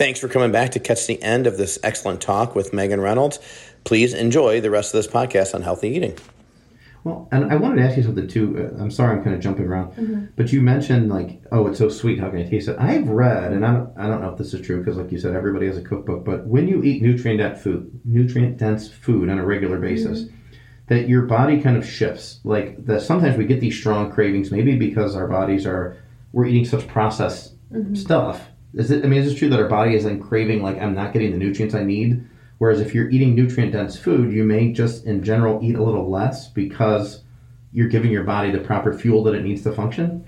Thanks for coming back to catch the end of this excellent talk with Megan Reynolds. Please enjoy the rest of this podcast on healthy eating. Well, and I wanted to ask you something too. Uh, I'm sorry, I'm kind of jumping around, mm-hmm. but you mentioned like, oh, it's so sweet. How can I taste it? I've read, and I don't, I don't know if this is true because, like you said, everybody has a cookbook. But when you eat nutrient dense food, nutrient dense food on a regular basis, mm-hmm. that your body kind of shifts. Like that, sometimes we get these strong cravings, maybe because our bodies are we're eating such processed mm-hmm. stuff. Is it? I mean, is it true that our body is then craving like I'm not getting the nutrients I need? Whereas if you're eating nutrient dense food, you may just in general eat a little less because you're giving your body the proper fuel that it needs to function.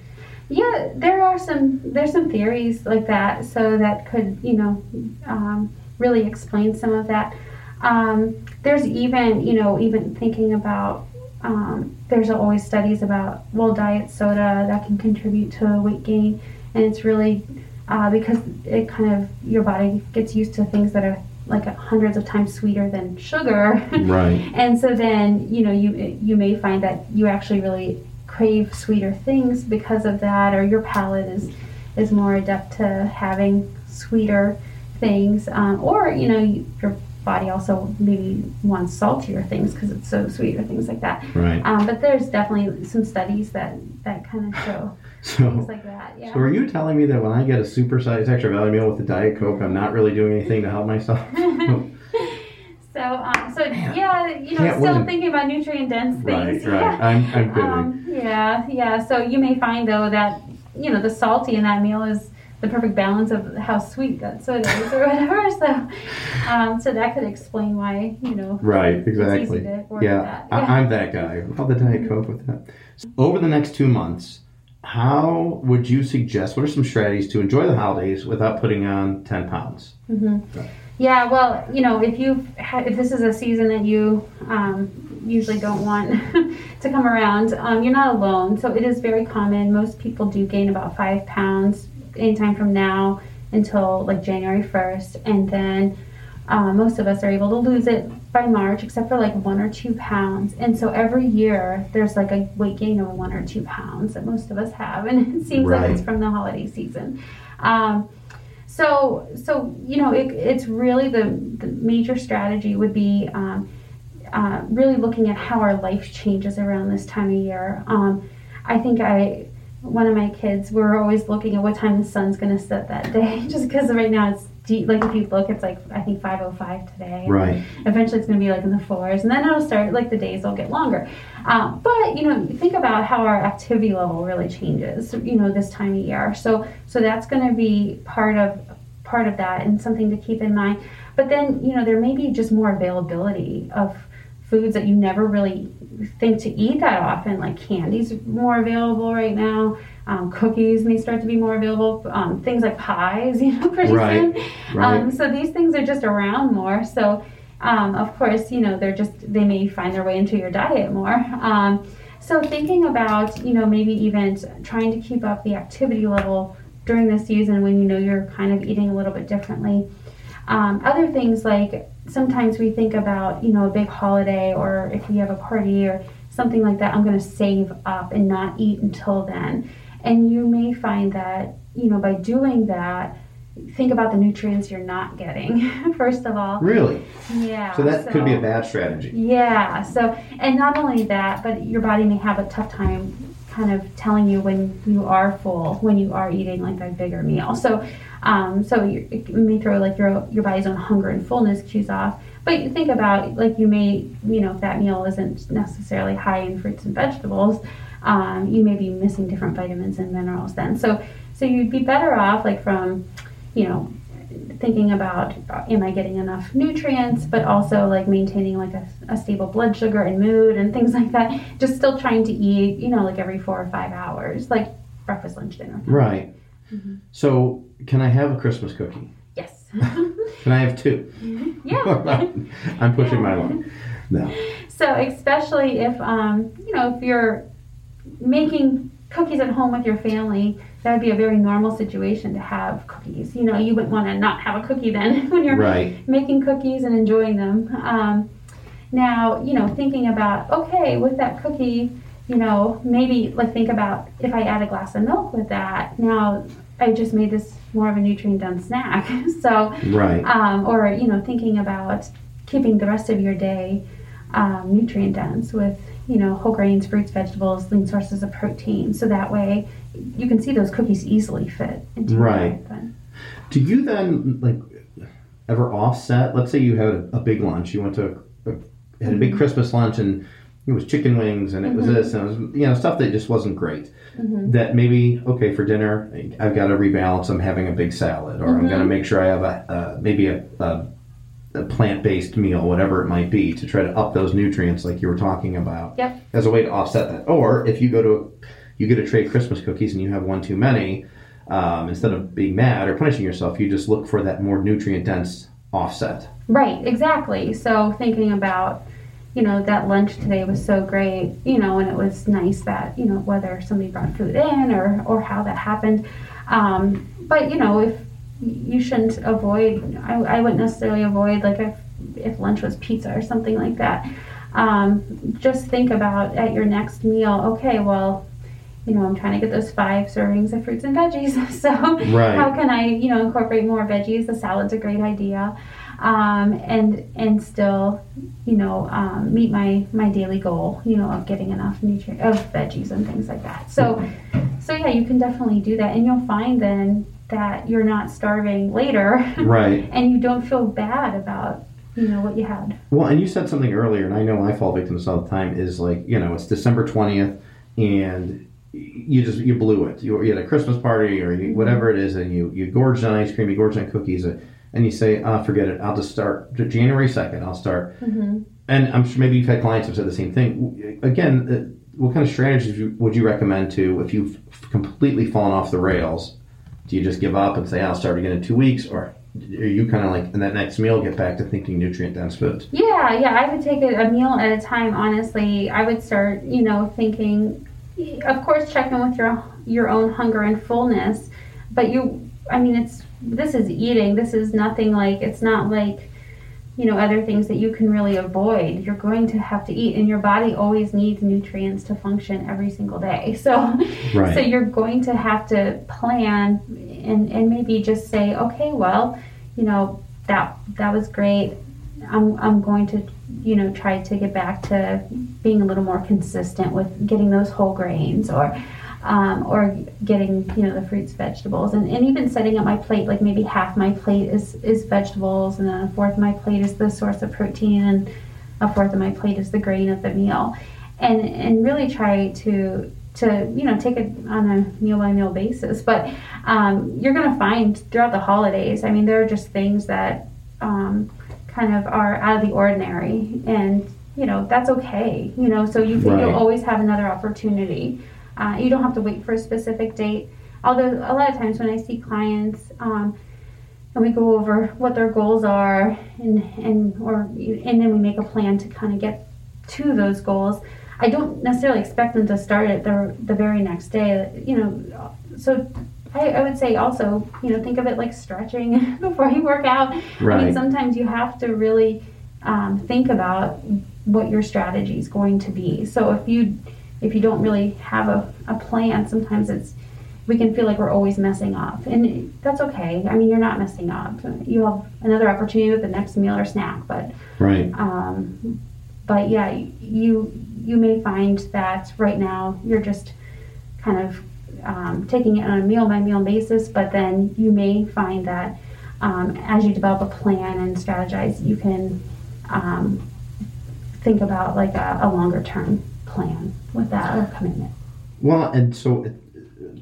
Yeah, there are some there's some theories like that, so that could you know um, really explain some of that. Um, there's even you know even thinking about um, there's always studies about well diet soda that can contribute to weight gain, and it's really uh, because it kind of your body gets used to things that are like hundreds of times sweeter than sugar. Right. and so then you know you you may find that you actually really crave sweeter things because of that, or your palate is is more adept to having sweeter things, um, or you know you, your body also maybe wants saltier things because it's so sweet or things like that. Right. Um, but there's definitely some studies that that kind of show. So, things like that, yeah. So are you telling me that when I get a supersized extra value meal with a Diet Coke, I'm not really doing anything to help myself? so, um, so yeah, you know, still win. thinking about nutrient dense things. Right, right. I'm, I'm good. Um, yeah, yeah. So you may find though that you know the salty in that meal is the perfect balance of how sweet that soda is or whatever. So, um, so that could explain why you know. Right. Exactly. yeah, yeah. I, am that guy. How the Diet Coke with that. So over the next two months, how would you suggest? What are some strategies to enjoy the holidays without putting on ten pounds? Mm-hmm. Yeah, well, you know, if you if this is a season that you um, usually don't want to come around, um, you're not alone. So it is very common. Most people do gain about five pounds anytime from now until like January 1st, and then uh, most of us are able to lose it by March, except for like one or two pounds. And so every year there's like a weight gain of one or two pounds that most of us have, and it seems right. like it's from the holiday season. Um, so, so you know, it, it's really the, the major strategy would be um, uh, really looking at how our life changes around this time of year. Um, I think I one of my kids, we're always looking at what time the sun's going to set that day, just because right now it's deep, like if you look, it's like I think 5:05 today. Right. Eventually, it's going to be like in the fours, and then it'll start like the days will get longer. Um, but you know, think about how our activity level really changes. You know, this time of year. So so that's going to be part of part of that, and something to keep in mind. But then you know, there may be just more availability of foods that you never really think to eat that often, like candies more available right now. Um, cookies may start to be more available. Um, things like pies, you know, pretty right. soon. Right. Um, so these things are just around more. So um, of course, you know, they're just they may find their way into your diet more. Um, so thinking about, you know, maybe even trying to keep up the activity level during the season when you know you're kind of eating a little bit differently. Um, other things like sometimes we think about, you know, a big holiday or if we have a party or something like that, I'm going to save up and not eat until then. And you may find that, you know, by doing that, think about the nutrients you're not getting, first of all. Really? Yeah. So that so, could be a bad strategy. Yeah. So, and not only that, but your body may have a tough time kind of telling you when you are full, when you are eating like a bigger meal. So, um, so you, it may throw like your your body's own hunger and fullness cues off. But you think about like you may you know if that meal isn't necessarily high in fruits and vegetables, um, you may be missing different vitamins and minerals then. So so you'd be better off like from you know thinking about am I getting enough nutrients, but also like maintaining like a, a, stable blood sugar and mood and things like that. Just still trying to eat, you know, like every four or five hours, like breakfast, lunch, dinner. Right. Mm-hmm. So, can I have a Christmas cookie? Yes. can I have 2 mm-hmm. Yeah. I'm pushing yeah. my luck. No. So, especially if um, you know if you're making cookies at home with your family, that would be a very normal situation to have cookies. You know, you wouldn't want to not have a cookie then when you're right. making cookies and enjoying them. Um, now, you know, thinking about okay, with that cookie, you know, maybe like think about if I add a glass of milk with that. Now, I just made this more of a nutrient dense snack. so, Right. um, or you know, thinking about keeping the rest of your day um, nutrient dense with you know whole grains, fruits, vegetables, lean sources of protein. So that way, you can see those cookies easily fit into your Right. Do you then like ever offset? Let's say you had a, a big lunch. You went to a, had a big mm-hmm. Christmas lunch and it was chicken wings and it was mm-hmm. this and it was you know stuff that just wasn't great. Mm-hmm. That maybe okay for dinner I've got to rebalance. I'm having a big salad or I'm going to make sure I have a uh, maybe a, a, a plant based meal, whatever it might be, to try to up those nutrients like you were talking about Yep. as a way to offset that. Or if you go to a, you get a tray of Christmas cookies and you have one too many, um, instead of being mad or punishing yourself, you just look for that more nutrient dense offset. Right, exactly. So thinking about, you know, that lunch today was so great, you know, and it was nice that, you know, whether somebody brought food in or, or how that happened. Um, but, you know, if you shouldn't avoid, I, I wouldn't necessarily avoid, like, if, if lunch was pizza or something like that. Um, just think about at your next meal, okay, well, you know, I'm trying to get those five servings of fruits and veggies. So, Right. how can I, you know, incorporate more veggies? The salad's a great idea, um, and and still, you know, um, meet my my daily goal, you know, of getting enough nutrient of veggies and things like that. So, so yeah, you can definitely do that, and you'll find then that you're not starving later, Right. and you don't feel bad about you know what you had. Well, and you said something earlier, and I know I fall victim to this all the time. Is like you know it's December twentieth, and you just you blew it. You, you had a Christmas party or you, whatever it is, and you you gorged on ice cream, you gorged on cookies, and you say, "Ah, forget it. I'll just start January second. I'll start." And I'm sure maybe you've had clients who've said the same thing. Again, uh, what kind of strategies would you recommend to if you've completely fallen off the rails? Do you just give up and say, "I'll start again in two weeks," or are you kind of like in that next meal get back to thinking nutrient dense foods? Yeah, yeah, I would take a meal at a time. Honestly, I would start, you know, thinking. Of course, check in with your your own hunger and fullness, but you, I mean, it's this is eating. This is nothing like it's not like, you know, other things that you can really avoid. You're going to have to eat, and your body always needs nutrients to function every single day. So, Right. so you're going to have to plan and and maybe just say, okay, well, you know, that that was great. I'm, I'm going to, you know, try to get back to being a little more consistent with getting those whole grains or, um, or getting, you know, the fruits, vegetables, and, and even setting up my plate. Like maybe half my plate is, is vegetables, and then a fourth of my plate is the source of protein, and a fourth of my plate is the grain of the meal, and and really try to to you know take it on a meal by meal basis. But um, you're going to find throughout the holidays. I mean, there are just things that um, kind of are out of the ordinary, and you know that's okay. You know, so you Right. you'll always have another opportunity. Uh, you don't have to wait for a specific date. Although a lot of times when I see clients. Um, and we go over what their goals are and and or and then we make a plan to kind of get to those goals i don't necessarily expect them to start it the, the very next day you know so I, I would say also you know think of it like stretching before you work out Right. i mean sometimes you have to really um, think about what your strategy is going to be so if you if you don't really have a, a plan sometimes it's we can feel like we're always messing up. And that's okay. I mean you're not messing up. You have another opportunity with the next meal or snack but Right. um, but yeah you you may find that right now you're just kind of um, taking it on a meal by meal basis but then you may find that um, as you develop a plan and strategize you can um, think about like a, a longer term plan with that or commitment Well, and so uh,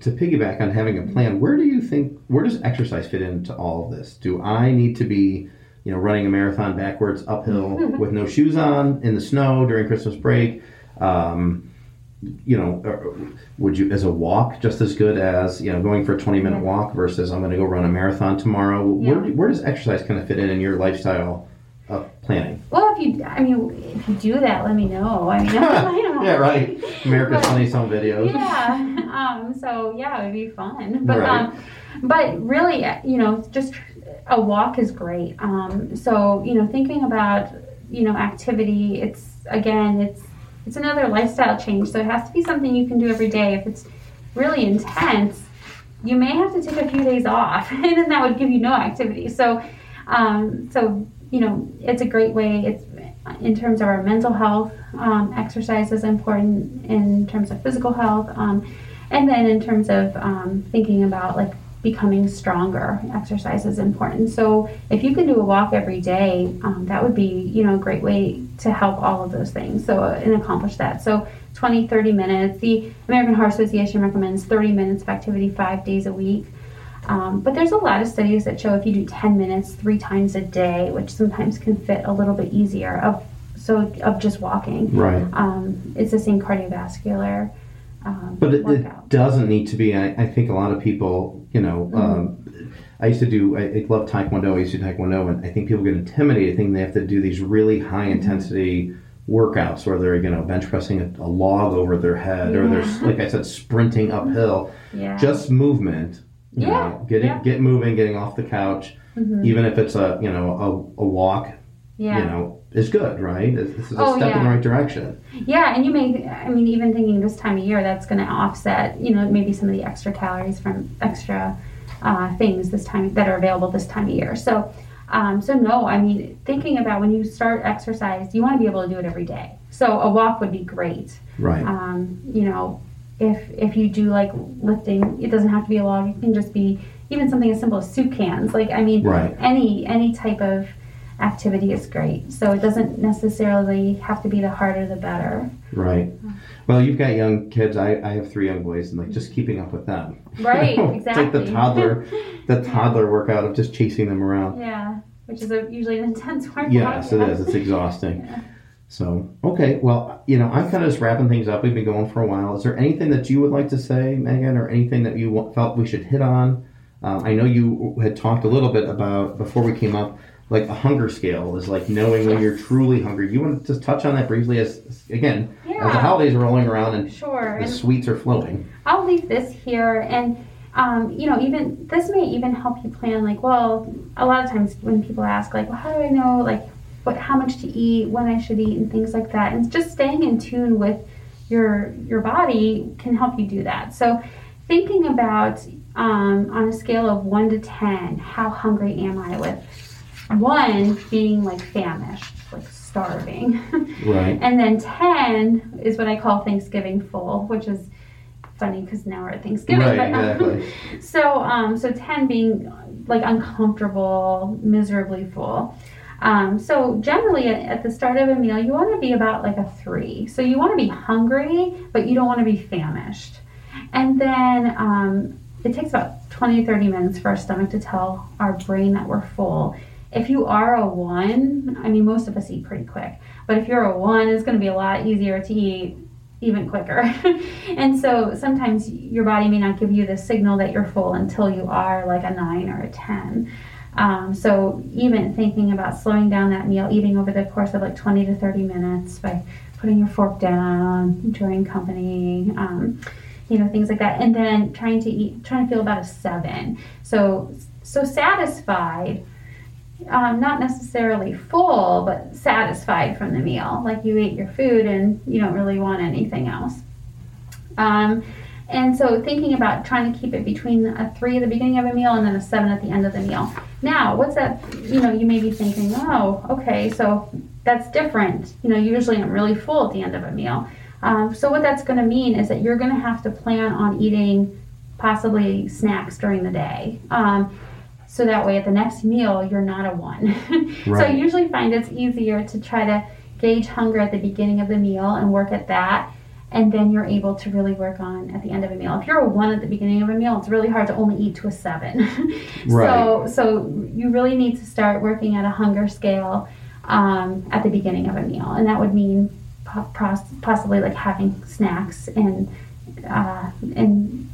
to piggyback on having a plan, where do you think where does exercise fit into all of this? Do I need to be, you know, running a marathon backwards uphill with no shoes on in the snow during Christmas break? Um, you know, would you as a walk just as good as you know going for a twenty minute walk versus I'm going to go run a marathon tomorrow? Where Yeah. where does exercise kind of fit in in your lifestyle of planning? Well, if you, I mean, if you do that, let me know. I mean, I yeah, right. America's Funniest Home Videos. Yeah. Um. So yeah, it would be fun. But Right. um, but really, you know, just a walk is great. Um. So you know, thinking about you know activity, it's again, it's it's another lifestyle change. So it has to be something you can do every day. If it's really intense, you may have to take a few days off, and then that would give you no activity. So, um, so you know, it's a great way. It's in terms of our mental health. Um, exercise is important in terms of physical health, um, and then in terms of um, thinking about like becoming stronger. Exercise is important. So if you can do a walk every day, um, that would be you know a great way to help all of those things. So uh, and accomplish that. So 20, 30 minutes. The American Heart Association recommends 30 minutes of activity five days a week. Um, but there's a lot of studies that show if you do 10 minutes three times a day, which sometimes can fit a little bit easier of so of just walking. Right. Um, it's the same cardiovascular. Um, But it, it doesn't need to be. I, I think a lot of people, you know, Mm-hmm. um, I used to do, I, I love Taekwondo. I used to do Taekwondo, and I think people get intimidated thinking they have to do these really high Mm-hmm. intensity workouts where they're, you know, bench pressing a, a log over their head or they're, like I said, sprinting uphill. yeah. Just movement. You Yeah, know, getting, yeah. get moving, getting off the couch, Mhm. even if it's a, you know, a, a walk, yeah. you know, is good, right? This is a Oh, step in the right direction. Yeah, and you may, I mean, even thinking this time of year, that's going to offset, you know, maybe some of the extra calories from extra uh, things this time that are available this time of year. So, um, so no, I mean, thinking about when you start exercise, you want to be able to do it every day. So a walk would be great. Right. Um, you know, if if you do like lifting, it doesn't have to be a log. It can just be even something as simple as soup cans. Like I mean, Right. any any type of activity is great. So it doesn't necessarily have to be the harder the better. Right. Well, you've got young kids. I, I have three young boys, and like just keeping up with them. Right, exactly. It's like the toddler, the toddler workout of just chasing them around. Yeah, which is a, usually an intense workout. Yes, it is. It's exhausting. Yeah. So, okay. Well, you know, I'm kind of just wrapping things up. We've been going for a while. Is there anything that you would like to say, Megan, or anything that you felt we should hit on? Um, I know you had talked a little bit about before we came up, like a hunger scale is like knowing when you're truly hungry. You want to just touch on that briefly, as again, as the holidays are rolling around and Sure. the And sweets are flowing. I'll leave this here and um, you know, even this may even help you plan like, well, a lot of times when people ask like, well, how do I know like what how much to eat, when I should eat and things like that. And just staying in tune with your your body can help you do that. So thinking about um, on a scale of one to ten, how hungry am I with one being like famished, like starving. Right. And then 10 is what I call Thanksgiving full, which is funny because now we're at Thanksgiving. Right, but, um, exactly. so, um, so 10 being like uncomfortable, miserably full. Um, so generally at, the start of a meal, you want to be about like a three. So you want to be hungry, but you don't want to be famished. And then um, it takes about 20 30 minutes for our stomach to tell our brain that we're full. If you are a one, I mean, most of us eat pretty quick, but if you're a one, it's going to be a lot easier to eat even quicker. and so sometimes your body may not give you the signal that you're full until you are like a nine or a 10. Um, so even thinking about slowing down that meal, eating over the course of like 20 to 30 minutes by putting your fork down, enjoying company, um, you know, things like that. And then trying to eat, trying to feel about a seven. So, so satisfied, um, not necessarily full, but satisfied from the meal. Like you ate your food and you don't really want anything else. Um, and so thinking about trying to keep it between a three at the beginning of a meal and then a seven at the end of the meal. Now, what's that? You know, you may be thinking, oh, okay, so that's different. You know, usually I'm really full at the end of a meal. Um, so what that's going to mean is that you're going to have to plan on eating possibly snacks during the day. Um, so that way at the next meal you're not a one. so I usually find it's easier to try to gauge hunger at the beginning of the meal and work at that and then you're able to really work on at the end of a meal. If you're a one at the beginning of a meal, it's really hard to only eat to a seven. right. So, so you really need to start working at a hunger scale um, at the beginning of a meal, and that would mean possibly like having snacks and uh, and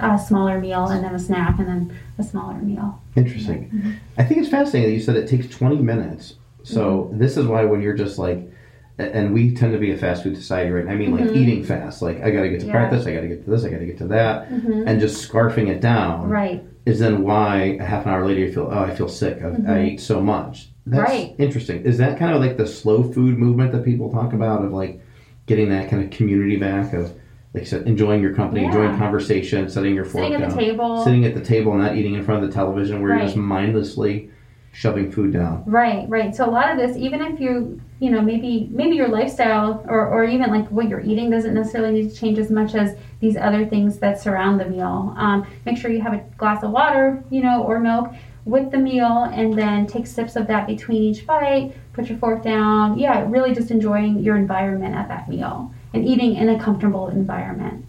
a smaller meal, and then a snack, and then a smaller meal. Interesting. Mm-hmm. I think it's fascinating that you said it takes 20 minutes. So Mm-hmm. this is why when you're just like, and we tend to be a fast food society, right? I mean, like eating fast. Like I got to get to Mm-hmm. Yeah. practice, I got to get to this, I got to get to that, Mhm. and just scarfing it down Right. is then why a half an hour later you feel, oh, I feel sick. I, I ate so much. That's Mm-hmm. Right. interesting. Is that kind of like the slow food movement that people talk about of like getting that kind of community back of like I said, enjoying your company, Yeah. enjoying conversation, setting your fork Sitting at down, the table. sitting at the table, not eating in front of the television, where you're just mindlessly shoving food down. Right, right. So a lot of this, even if you, you know, maybe maybe your lifestyle or, or even like what you're eating doesn't necessarily need to change as much as these other things that surround the meal. Um, make sure you have a glass of water, you know, or milk with the meal, and then take sips of that between each bite. Put your fork down. Yeah, really just enjoying your environment at that meal and eating in a comfortable environment.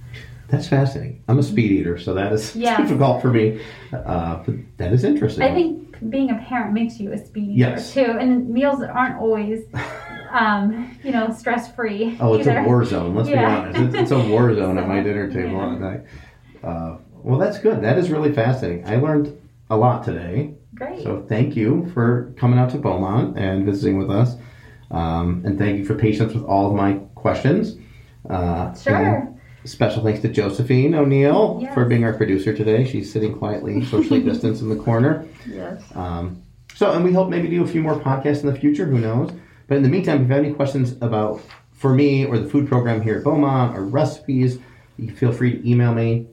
That's fascinating. I'm a speed eater, so that is Yeah. difficult for me. Uh, but that is interesting. I think being a parent makes you a speed eater Yes. too, and meals aren't always, um, you know, stress free. Oh, it's either. a war zone. Let's Yeah. be honest. It's, it's a war zone at my dinner table yeah. at night. Uh, well, that's good. That is really fascinating. I learned a lot today. Great. So thank you for coming out to Beaumont and visiting with us. Um, and thank you for patience with all of my questions. Uh, Sure. Special thanks to Josephine O'Neill Yes. for being our producer today. She's sitting quietly, socially distanced in the corner. yes. Um, so, and we hope maybe do a few more podcasts in the future. Who knows? But in the meantime, if you have any questions about for me or the food program here at Beaumont or recipes, you feel free to email me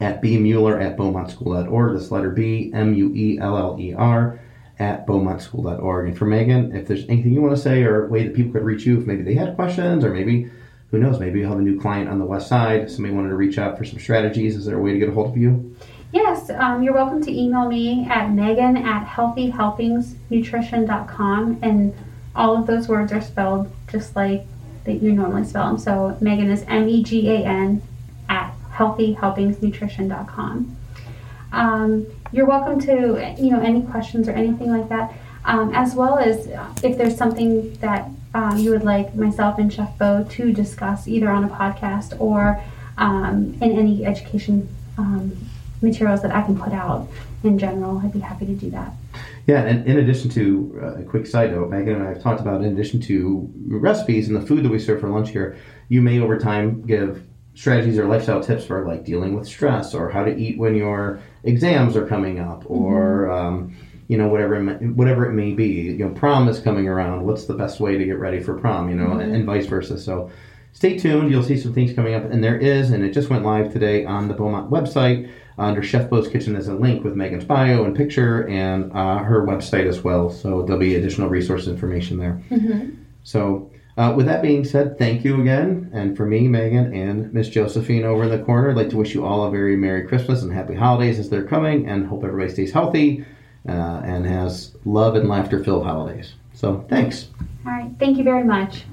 at bmueller at beaumontschool.org. This letter B M U E L L E R at beaumontschool.org. And for Megan, if there's anything you want to say or a way that people could reach you, if maybe they had questions or maybe who knows, maybe you'll have a new client on the west side. Somebody wanted to reach out for some strategies. Is there a way to get a hold of you? Yes, um, you're welcome to email me at megan at healthyhelpingsnutrition.com. And all of those words are spelled just like that you normally spell them. So Megan is M E G A N at healthyhelpingsnutrition.com. Um, you're welcome to, you know, any questions or anything like that, um, as well as if there's something that um, you would like myself and Chef Bo to discuss either on a podcast or um, in any education um, materials that I can put out in general. I'd be happy to do that. Yeah, and in addition to uh, a quick side note, Megan and I have talked about in addition to recipes and the food that we serve for lunch here, you may over time give strategies or lifestyle tips for like dealing with stress or how to eat when your exams are coming up or um, you know whatever it may, whatever it may be. You know, prom is coming around. What's the best way to get ready for prom? You know, and, and vice versa. So. Stay tuned. You'll see some things coming up, and there is, and it just went live today on the Beaumont website under Chef Bo's Kitchen. There's a link with Megan's bio and picture, and uh, her website as well. So there'll be additional resource information there. So, uh, with that being said, thank you again, and for me, Megan, and Miss Josephine over in the corner, I'd like to wish you all a very Merry Christmas and Happy Holidays as they're coming, and hope everybody stays healthy Uh, and has love and laughter filled holidays. So, thanks. All right. Thank you very much.